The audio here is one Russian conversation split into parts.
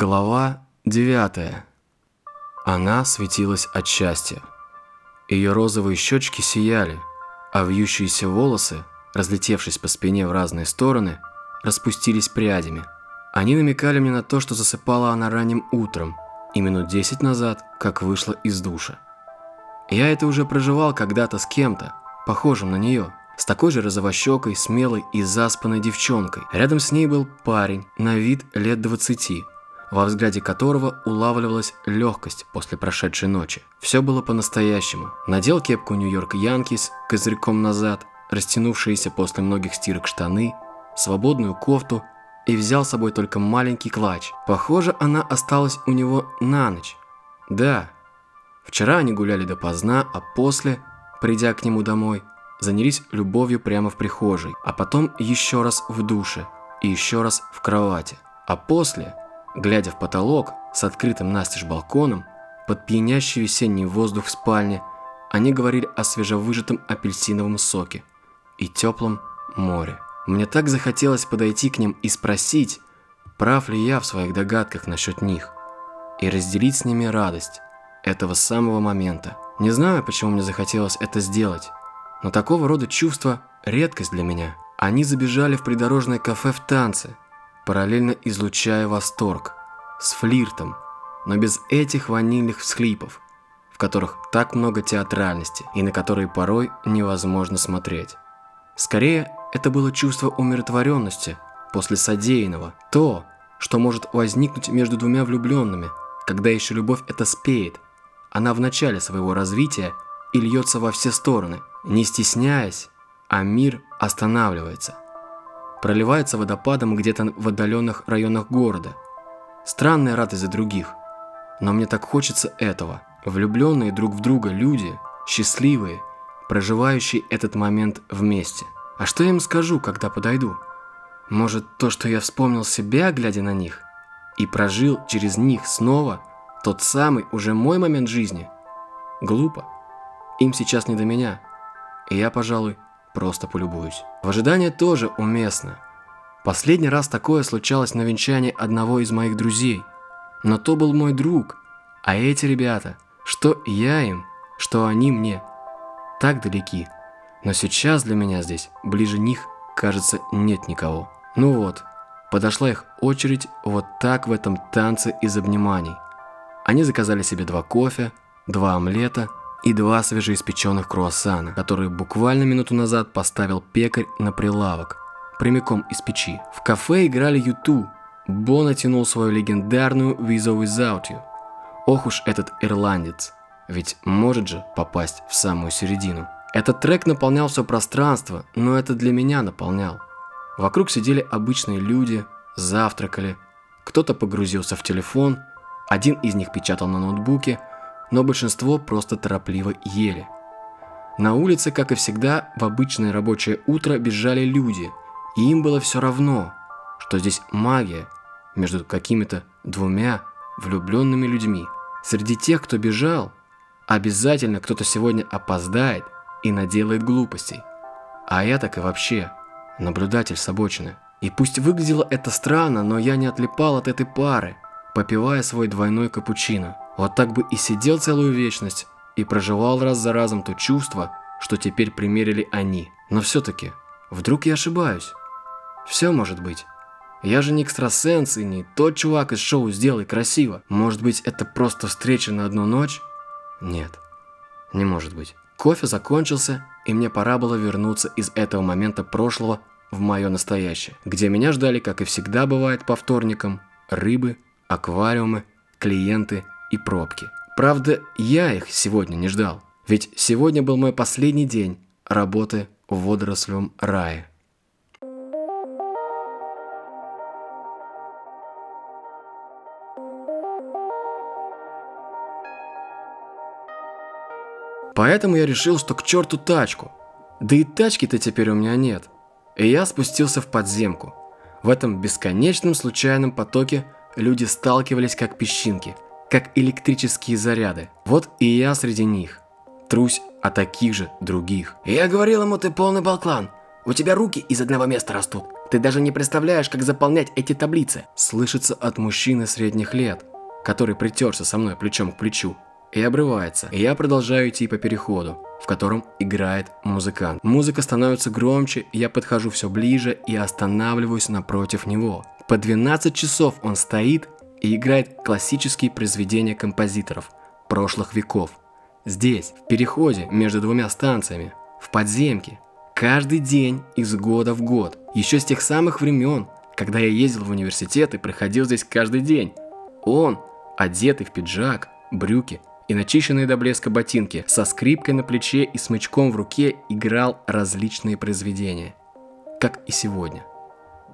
Глава 9. Она светилась от счастья. Ее розовые щечки сияли, а вьющиеся волосы, разлетевшись по спине в разные стороны, распустились прядями. Они намекали мне на то, что засыпала она ранним утром и минут 10 назад, как вышла из душа. Я это уже проживал когда-то с кем-то, похожим на нее, с такой же розовощекой, смелой и заспанной девчонкой. Рядом с ней был парень, на вид лет 20 во взгляде которого улавливалась легкость после прошедшей ночи. Все было по-настоящему. Надел кепку Нью-Йорк Янкис козырьком назад, растянувшиеся после многих стирок штаны, свободную кофту и взял с собой только маленький клатч. Похоже, она осталась у него на ночь. Да, вчера они гуляли допоздна, а после, придя к нему домой, занялись любовью прямо в прихожей, а потом еще раз в душе и еще раз в кровати. А после Глядя в потолок с открытым настежь балконом, под пьянящий весенний воздух в спальне, они говорили о свежевыжатом апельсиновом соке и теплом море. Мне так захотелось подойти к ним и спросить, прав ли я в своих догадках насчет них, и разделить с ними радость этого самого момента. Не знаю, почему мне захотелось это сделать, но такого рода чувства – редкость для меня. Они забежали в придорожное кафе в танце – параллельно излучая восторг, с флиртом, но без этих ванильных всхлипов, в которых так много театральности и на которые порой невозможно смотреть. Скорее, это было чувство умиротворенности после содеянного, то, что может возникнуть между двумя влюбленными, когда еще любовь это спеет, она в начале своего развития и льется во все стороны, не стесняясь, а мир останавливается – проливается водопадом где-то в отдаленных районах города. Странная радость за других. Но мне так хочется этого. Влюбленные друг в друга люди, счастливые, проживающие этот момент вместе. А что я им скажу, когда подойду? Может, то, что я вспомнил себя, глядя на них, и прожил через них снова тот самый уже мой момент жизни? Глупо. Им сейчас не до меня. И я, пожалуй, просто полюбуюсь. В ожидании тоже уместно. Последний раз такое случалось на венчании одного из моих друзей. Но то был мой друг. А эти ребята, что я им, что они мне, так далеки. Но сейчас для меня здесь, ближе них, кажется, нет никого. Ну вот, подошла их очередь вот так в этом танце из обниманий. Они заказали себе два кофе, два омлета – и два свежеиспеченных круассана, которые буквально минуту назад поставил пекарь на прилавок, прямиком из печи. В кафе играли Юту. Бо натянул свою легендарную «Visa Without You». Ох уж этот ирландец, ведь может же попасть в самую середину. Этот трек наполнял все пространство, но это для меня наполнял. Вокруг сидели обычные люди, завтракали, кто-то погрузился в телефон, один из них печатал на ноутбуке, но большинство просто торопливо ели. На улице, как и всегда, в обычное рабочее утро бежали люди, и им было все равно, что здесь магия между какими-то двумя влюбленными людьми. Среди тех, кто бежал, обязательно кто-то сегодня опоздает и наделает глупостей. А я так и вообще наблюдатель с обочины. И пусть выглядело это странно, но я не отлипал от этой пары, попивая свой двойной капучино. Вот так бы и сидел целую вечность и проживал раз за разом то чувство, что теперь примерили они. Но все-таки, вдруг я ошибаюсь? Все может быть. Я же не экстрасенс и не тот чувак из шоу «Сделай красиво». Может быть, это просто встреча на одну ночь? Нет, не может быть. Кофе закончился, и мне пора было вернуться из этого момента прошлого в мое настоящее, где меня ждали, как и всегда бывает по вторникам, рыбы, аквариумы, клиенты и пробки. Правда, я их сегодня не ждал. Ведь сегодня был мой последний день работы в водорослевом рае. Поэтому я решил, что к черту тачку. Да и тачки-то теперь у меня нет. И я спустился в подземку. В этом бесконечном случайном потоке люди сталкивались как песчинки – как электрические заряды. Вот и я среди них. Трусь о таких же других. Я говорил ему, ты полный болклан. У тебя руки из одного места растут. Ты даже не представляешь, как заполнять эти таблицы!» Слышится от мужчины средних лет, который притерся со мной плечом к плечу. И обрывается. И я продолжаю идти по переходу, в котором играет музыкант. Музыка становится громче, я подхожу все ближе и останавливаюсь напротив него. По 12 часов он стоит и играет классические произведения композиторов прошлых веков. Здесь, в переходе между двумя станциями, в подземке, каждый день из года в год, еще с тех самых времен, когда я ездил в университет и проходил здесь каждый день. Он, одетый в пиджак, брюки и начищенные до блеска ботинки, со скрипкой на плече и смычком в руке играл различные произведения. Как и сегодня.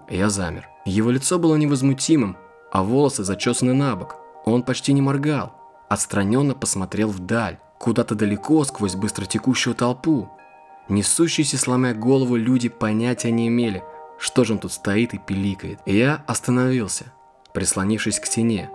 Я замер. Его лицо было невозмутимым, а волосы зачесаны на бок. Он почти не моргал. Отстраненно посмотрел вдаль, куда-то далеко сквозь быстротекущую толпу. Несущиеся, сломя голову, люди понятия не имели, что же он тут стоит и пиликает. Я остановился, прислонившись к стене.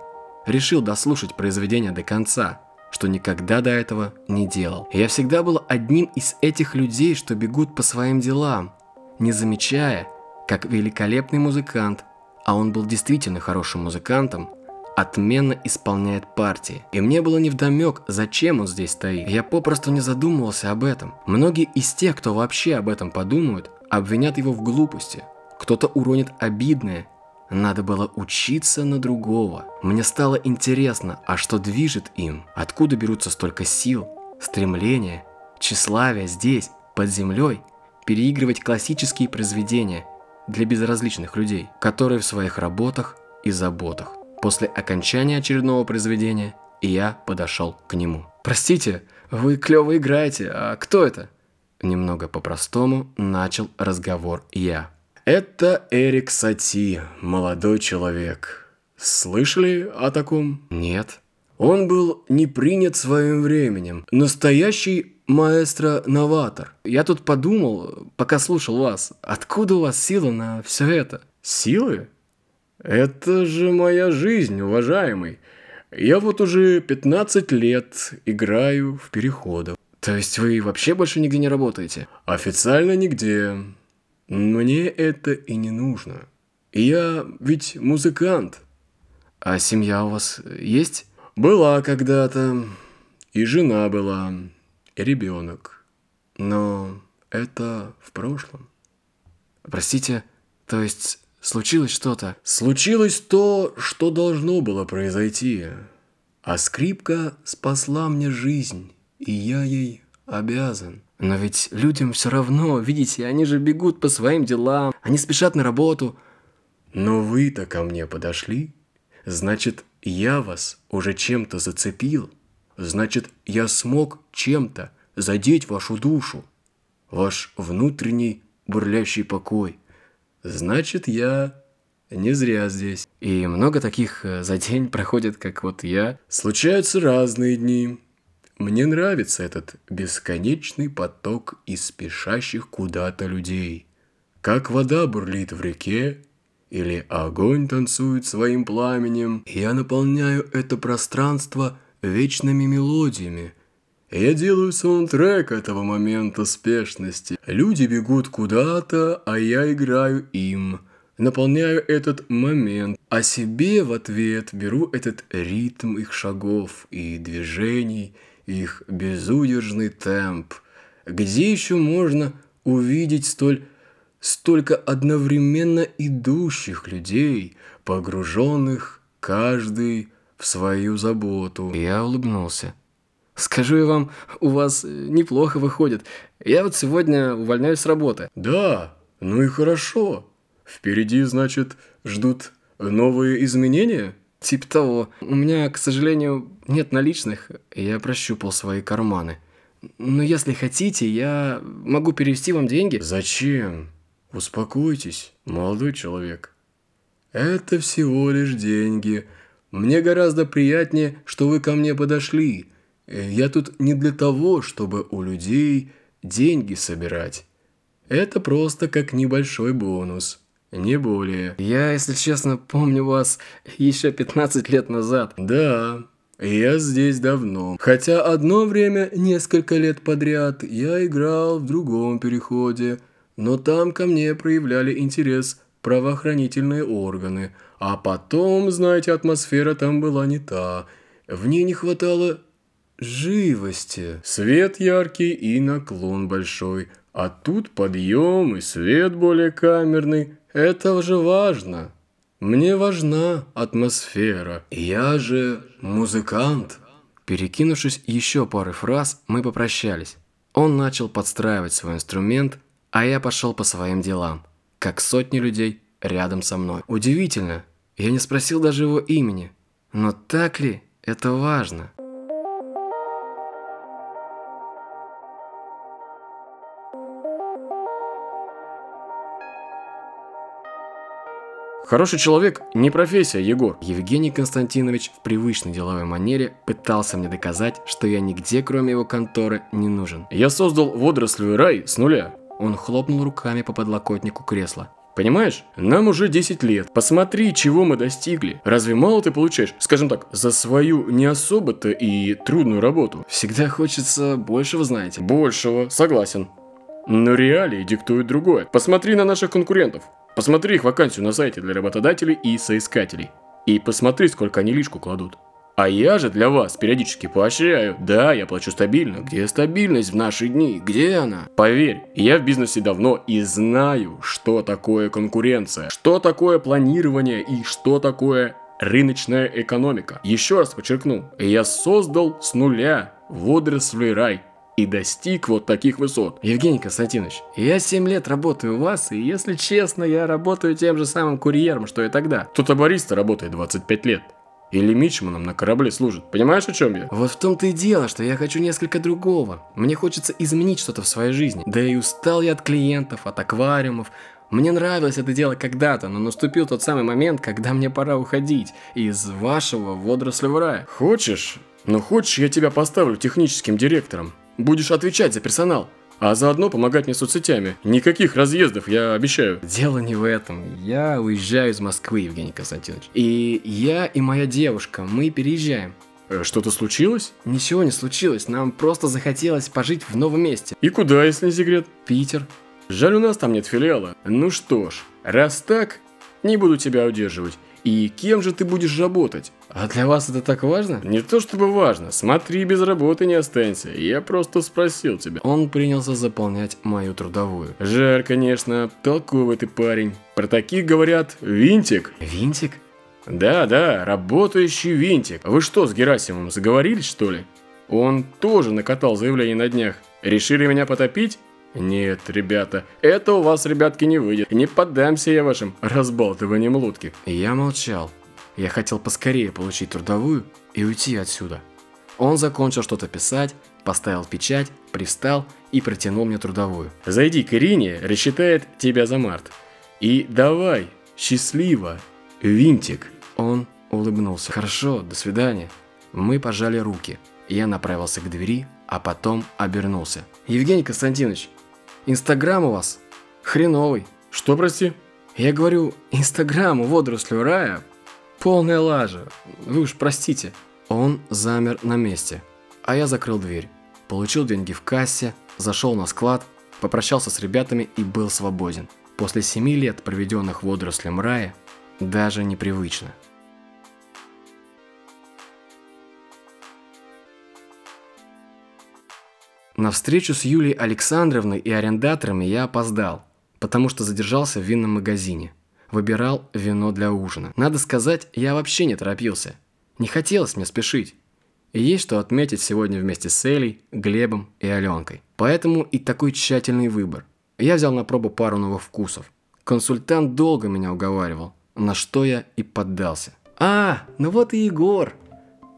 Решил дослушать произведение до конца, что никогда до этого не делал. Я всегда был одним из этих людей, что бегут по своим делам, не замечая, как великолепный музыкант, а он был действительно хорошим музыкантом, отменно исполняет партии. И мне было невдомек, зачем он здесь стоит. Я попросту не задумывался об этом. Многие из тех, кто вообще об этом подумают, обвинят его в глупости. Кто-то уронит обидное. Надо было учиться на другого. Мне стало интересно, а что движет им? Откуда берутся столько сил, стремления, тщеславия здесь, под землей, переигрывать классические произведения – для безразличных людей, которые в своих работах и заботах. После окончания очередного произведения я подошел к нему. «Простите, вы клево играете, а кто это?» Немного по-простому начал разговор я. «Это Эрик Сати, молодой человек. Слышали о таком?» «Нет». Он был не принят своим временем. Настоящий маэстро-новатор. Я тут подумал, пока слушал вас, откуда у вас сила на все это? Силы? Это же моя жизнь, уважаемый. Я вот уже 15 лет играю в переходах. То есть вы вообще больше нигде не работаете? Официально нигде. Мне это и не нужно. Я ведь музыкант. А семья у вас есть? Была когда-то. И жена была ребенок. Но это в прошлом. Простите, то есть случилось что-то? Случилось то, что должно было произойти. А скрипка спасла мне жизнь, и я ей обязан. Но ведь людям все равно, видите, они же бегут по своим делам, они спешат на работу. Но вы-то ко мне подошли, значит, я вас уже чем-то зацепил. Значит, я смог чем-то задеть вашу душу, ваш внутренний бурлящий покой. Значит, я не зря здесь. И много таких э, за день проходит, как вот я. Случаются разные дни. Мне нравится этот бесконечный поток из спешащих куда-то людей. Как вода бурлит в реке, или огонь танцует своим пламенем, я наполняю это пространство – вечными мелодиями. Я делаю саундтрек этого момента спешности. Люди бегут куда-то, а я играю им. Наполняю этот момент, а себе в ответ беру этот ритм их шагов и движений, их безудержный темп. Где еще можно увидеть столь столько одновременно идущих людей, погруженных каждый в свою заботу. Я улыбнулся. Скажу я вам, у вас неплохо выходит. Я вот сегодня увольняюсь с работы. Да, ну и хорошо. Впереди, значит, ждут новые изменения? Типа того. У меня, к сожалению, нет наличных. Я прощупал свои карманы. Но если хотите, я могу перевести вам деньги. Зачем? Успокойтесь, молодой человек. Это всего лишь деньги – мне гораздо приятнее, что вы ко мне подошли. Я тут не для того, чтобы у людей деньги собирать. Это просто как небольшой бонус, не более. Я, если честно, помню вас еще 15 лет назад. Да, я здесь давно. Хотя одно время, несколько лет подряд, я играл в другом переходе, но там ко мне проявляли интерес правоохранительные органы. А потом, знаете, атмосфера там была не та. В ней не хватало живости. Свет яркий и наклон большой. А тут подъем и свет более камерный. Это уже важно. Мне важна атмосфера. Я же музыкант. Перекинувшись еще парой фраз, мы попрощались. Он начал подстраивать свой инструмент, а я пошел по своим делам, как сотни людей рядом со мной. Удивительно, я не спросил даже его имени. Но так ли это важно? Хороший человек – не профессия, Егор. Евгений Константинович в привычной деловой манере пытался мне доказать, что я нигде, кроме его конторы, не нужен. Я создал водорослевый рай с нуля. Он хлопнул руками по подлокотнику кресла. Понимаешь, нам уже 10 лет. Посмотри, чего мы достигли. Разве мало ты получаешь, скажем так, за свою не особо-то и трудную работу? Всегда хочется большего, знаете. Большего, согласен. Но реалии диктуют другое. Посмотри на наших конкурентов. Посмотри их вакансию на сайте для работодателей и соискателей. И посмотри, сколько они лишку кладут. А я же для вас периодически поощряю. Да, я плачу стабильно. Где стабильность в наши дни? Где она? Поверь, я в бизнесе давно и знаю, что такое конкуренция, что такое планирование и что такое рыночная экономика. Еще раз подчеркну, я создал с нуля водорослевый рай и достиг вот таких высот. Евгений Константинович, я 7 лет работаю у вас, и если честно, я работаю тем же самым курьером, что и тогда. Тут абариста работает 25 лет. Или мичманом на корабле служит. Понимаешь, о чем я? Вот в том-то и дело, что я хочу несколько другого. Мне хочется изменить что-то в своей жизни. Да и устал я от клиентов, от аквариумов. Мне нравилось это дело когда-то, но наступил тот самый момент, когда мне пора уходить из вашего водорослевого рая. Хочешь? Ну хочешь, я тебя поставлю техническим директором. Будешь отвечать за персонал, а заодно помогать мне соцсетями. Никаких разъездов, я обещаю. Дело не в этом. Я уезжаю из Москвы, Евгений Константинович. И я и моя девушка, мы переезжаем. Э, что-то случилось? Ничего не случилось, нам просто захотелось пожить в новом месте. И куда, если не секрет? Питер. Жаль, у нас там нет филиала. Ну что ж, раз так, не буду тебя удерживать. И кем же ты будешь работать? А для вас это так важно? Не то чтобы важно. Смотри, без работы не останься. Я просто спросил тебя. Он принялся заполнять мою трудовую. Жаль, конечно. Толковый ты парень. Про таких говорят винтик. Винтик? Да, да, работающий винтик. Вы что, с Герасимом заговорились, что ли? Он тоже накатал заявление на днях. Решили меня потопить? Нет, ребята, это у вас, ребятки, не выйдет. Не поддамся я вашим разбалтыванием лодки. Я молчал. Я хотел поскорее получить трудовую и уйти отсюда. Он закончил что-то писать, поставил печать, пристал и протянул мне трудовую. Зайди к Ирине, рассчитает тебя за март. И давай, счастливо, винтик. Он улыбнулся. Хорошо, до свидания. Мы пожали руки. Я направился к двери, а потом обернулся. Евгений Константинович, Инстаграм у вас хреновый. Что, прости? Я говорю, Инстаграм у водорослю рая полная лажа. Вы уж простите. Он замер на месте, а я закрыл дверь. Получил деньги в кассе, зашел на склад, попрощался с ребятами и был свободен. После семи лет, проведенных в водорослем рая, даже непривычно. На встречу с Юлией Александровной и арендаторами я опоздал, потому что задержался в винном магазине. Выбирал вино для ужина. Надо сказать, я вообще не торопился. Не хотелось мне спешить. И есть что отметить сегодня вместе с Элей, Глебом и Аленкой. Поэтому и такой тщательный выбор. Я взял на пробу пару новых вкусов. Консультант долго меня уговаривал, на что я и поддался. «А, ну вот и Егор!»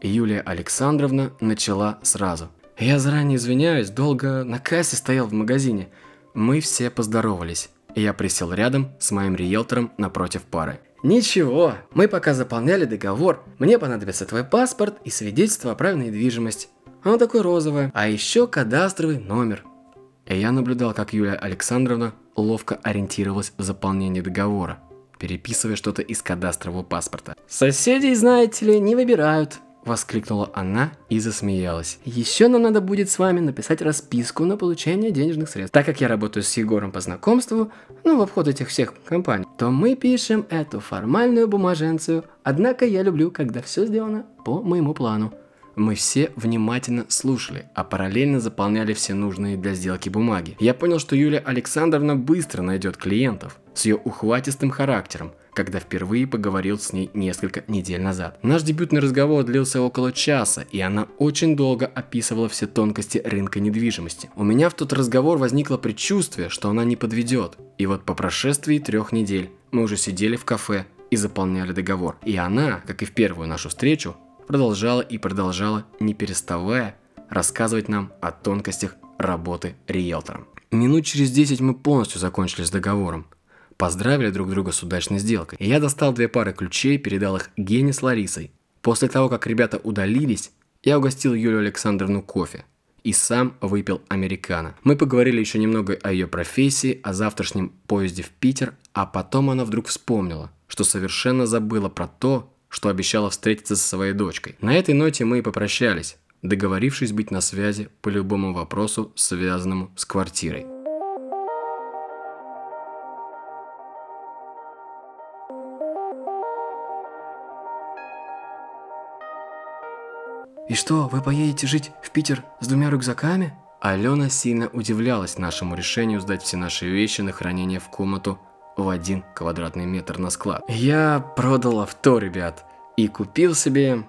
Юлия Александровна начала сразу – я заранее извиняюсь, долго на кассе стоял в магазине. Мы все поздоровались. Я присел рядом с моим риэлтором напротив пары. Ничего, мы пока заполняли договор, мне понадобится твой паспорт и свидетельство о праве на недвижимость. Оно такое розовое, а еще кадастровый номер. И я наблюдал, как Юлия Александровна ловко ориентировалась в заполнении договора, переписывая что-то из кадастрового паспорта. Соседей, знаете ли, не выбирают. – воскликнула она и засмеялась. «Еще нам надо будет с вами написать расписку на получение денежных средств. Так как я работаю с Егором по знакомству, ну, в обход этих всех компаний, то мы пишем эту формальную бумаженцию. Однако я люблю, когда все сделано по моему плану. Мы все внимательно слушали, а параллельно заполняли все нужные для сделки бумаги. Я понял, что Юлия Александровна быстро найдет клиентов с ее ухватистым характером, когда впервые поговорил с ней несколько недель назад. Наш дебютный разговор длился около часа, и она очень долго описывала все тонкости рынка недвижимости. У меня в тот разговор возникло предчувствие, что она не подведет. И вот по прошествии трех недель мы уже сидели в кафе и заполняли договор. И она, как и в первую нашу встречу, продолжала и продолжала, не переставая, рассказывать нам о тонкостях работы риэлтором. Минут через 10 мы полностью закончили с договором. Поздравили друг друга с удачной сделкой. Я достал две пары ключей, передал их Гене с Ларисой. После того, как ребята удалились, я угостил Юлию Александровну кофе. И сам выпил американо. Мы поговорили еще немного о ее профессии, о завтрашнем поезде в Питер, а потом она вдруг вспомнила, что совершенно забыла про то, что обещала встретиться со своей дочкой. На этой ноте мы и попрощались, договорившись быть на связи по любому вопросу, связанному с квартирой. «И что, вы поедете жить в Питер с двумя рюкзаками?» Алена сильно удивлялась нашему решению сдать все наши вещи на хранение в комнату в один квадратный метр на склад. Я продал авто, ребят, и купил себе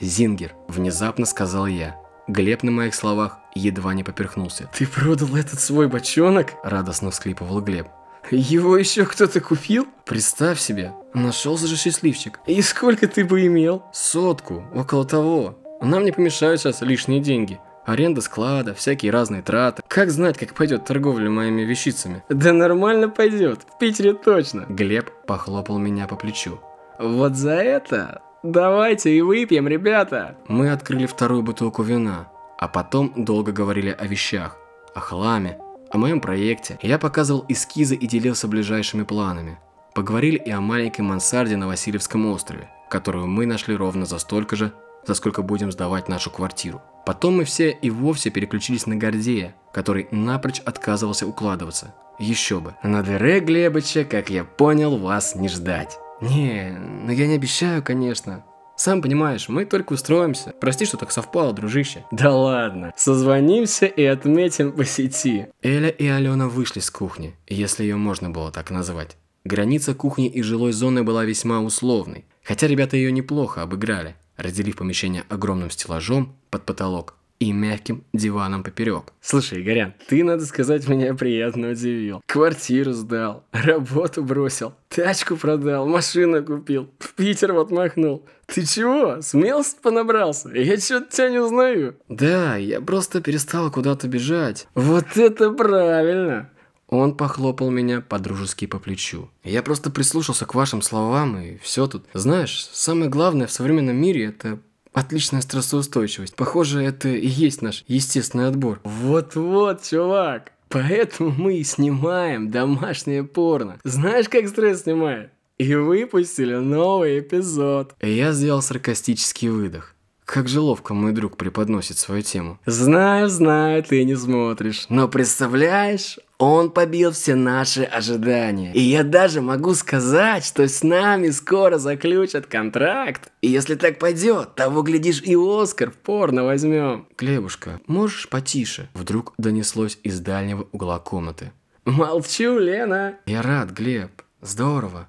зингер, внезапно сказал я. Глеб на моих словах едва не поперхнулся. «Ты продал этот свой бочонок?» – радостно всклипывал Глеб. «Его еще кто-то купил?» «Представь себе, нашелся же счастливчик. И сколько ты бы имел?» «Сотку, около того. Нам не помешают сейчас лишние деньги. Аренда склада, всякие разные траты. Как знать, как пойдет торговля моими вещицами? Да нормально пойдет, в Питере точно. Глеб похлопал меня по плечу. Вот за это давайте и выпьем, ребята. Мы открыли вторую бутылку вина, а потом долго говорили о вещах, о хламе, о моем проекте. Я показывал эскизы и делился ближайшими планами. Поговорили и о маленькой мансарде на Васильевском острове, которую мы нашли ровно за столько же, за сколько будем сдавать нашу квартиру. Потом мы все и вовсе переключились на Гордея, который напрочь отказывался укладываться. Еще бы. На дыре Глебыча, как я понял, вас не ждать. Не, ну я не обещаю, конечно. Сам понимаешь, мы только устроимся. Прости, что так совпало, дружище. Да ладно. Созвонимся и отметим по сети. Эля и Алена вышли с кухни, если ее можно было так назвать. Граница кухни и жилой зоны была весьма условной, хотя ребята ее неплохо обыграли разделив помещение огромным стеллажом под потолок и мягким диваном поперек. Слушай, Игорян, ты, надо сказать, меня приятно удивил. Квартиру сдал, работу бросил, тачку продал, машину купил, в Питер вот махнул. Ты чего, смелость понабрался? Я что-то тебя не узнаю. Да, я просто перестал куда-то бежать. Вот это правильно. Он похлопал меня по-дружески по плечу. Я просто прислушался к вашим словам, и все тут. Знаешь, самое главное в современном мире – это отличная стрессоустойчивость. Похоже, это и есть наш естественный отбор. Вот-вот, чувак. Поэтому мы и снимаем домашнее порно. Знаешь, как стресс снимает? И выпустили новый эпизод. Я сделал саркастический выдох. Как же ловко мой друг преподносит свою тему. Знаю, знаю, ты не смотришь. Но представляешь, он побил все наши ожидания. И я даже могу сказать, что с нами скоро заключат контракт. И если так пойдет, того глядишь и Оскар в порно возьмем. Клебушка, можешь потише? Вдруг донеслось из дальнего угла комнаты. Молчу, Лена. Я рад, Глеб. Здорово.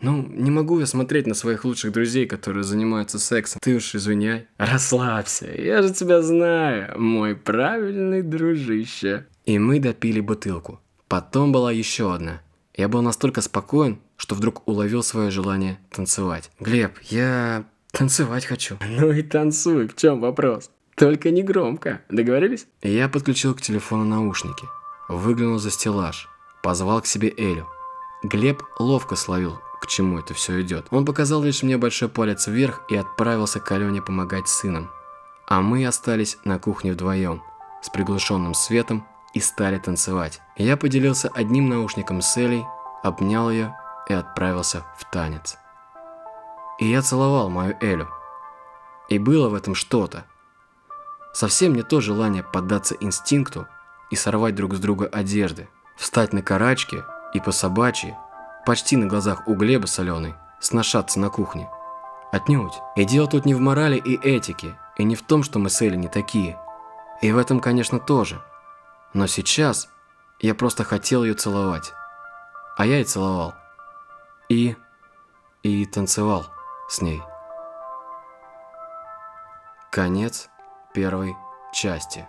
Ну, не могу я смотреть на своих лучших друзей, которые занимаются сексом. Ты уж извиняй. Расслабься, я же тебя знаю, мой правильный дружище. И мы допили бутылку. Потом была еще одна. Я был настолько спокоен, что вдруг уловил свое желание танцевать. Глеб, я танцевать хочу. Ну и танцуй, в чем вопрос? Только не громко. Договорились? Я подключил к телефону наушники. Выглянул за стеллаж. Позвал к себе Элю. Глеб ловко словил к чему это все идет. Он показал лишь мне большой палец вверх и отправился к Алене помогать сыном. А мы остались на кухне вдвоем, с приглушенным светом и стали танцевать. Я поделился одним наушником с Элей, обнял ее и отправился в танец. И я целовал мою Элю. И было в этом что-то. Совсем не то желание поддаться инстинкту и сорвать друг с друга одежды, встать на карачки и по собачьи, почти на глазах у Глеба соленой, сношаться на кухне. Отнюдь. И дело тут не в морали и этике, и не в том, что мы с Элли не такие. И в этом, конечно, тоже. Но сейчас я просто хотел ее целовать. А я и целовал. И... и танцевал с ней. Конец первой части.